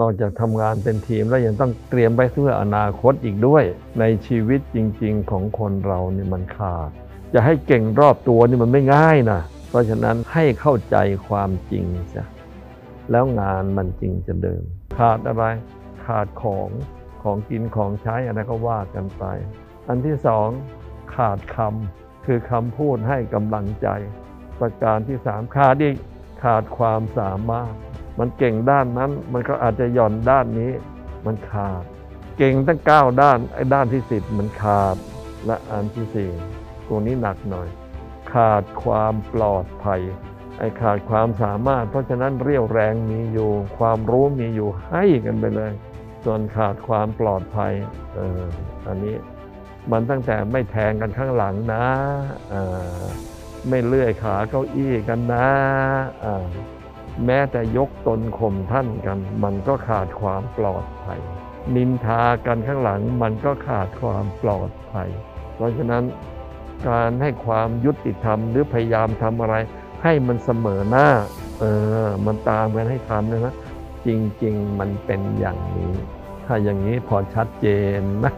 นอกจากทำงานเป็นทีมแล้วยังต้องเตรียมไปเพื่ออนาคตอีกด้วย ในชีวิตจริง ๆ ของคนเราเนี่ยมันขาด จะให้เก่งรอบตัวนี่มันไม่ง่ายนะเพราะฉะนั้นให้เข้าใจความจริงซะแล้วงานมันจริงจะเดิน ขาดอะไรขาดของของกินของใช้อะไรก็ว่ากันไป อันที่สองขาดคำคือคำพูดให้กำลังใจ ประการที่สามขาดอีกขาดความสามารถ มันเก่งด้านนั้น มันก็อาจจะหย่อนด้านนี้ มันขาด เก่งตั้งเก้าด้านไอ้ด้านที่สิบมันขาดและอันที่สี่ตัวนี้หนักหน่อย ขาดความปลอดภัยไอ้ขาดความสามารถ เพราะฉะนั้นเรี่ยวแรงมีอยู่ ความรู้มีอยู่ให้กันไปเลย ส่วนขาดความปลอดภัยเอออันนี้มันตั้งแต่ไม่แทงกันข้างหลังนะอ่าไม่เลื่อยขาเก้าอี้กันนะอ่า แม้แต่ยกตนข่มท่านกัน มันก็ขาดความปลอดภัย นินทากันข้างหลังมันก็ขาดความปลอดภัย เพราะฉะนั้นการให้ความยุติธรรมหรือพยายามทำอะไร ให้มันเสมอหน้า เออ มันตามกันให้ทำนะนะจริง ๆ มันเป็นอย่างนี้ ถ้าอย่างนี้พอชัดเจนนะ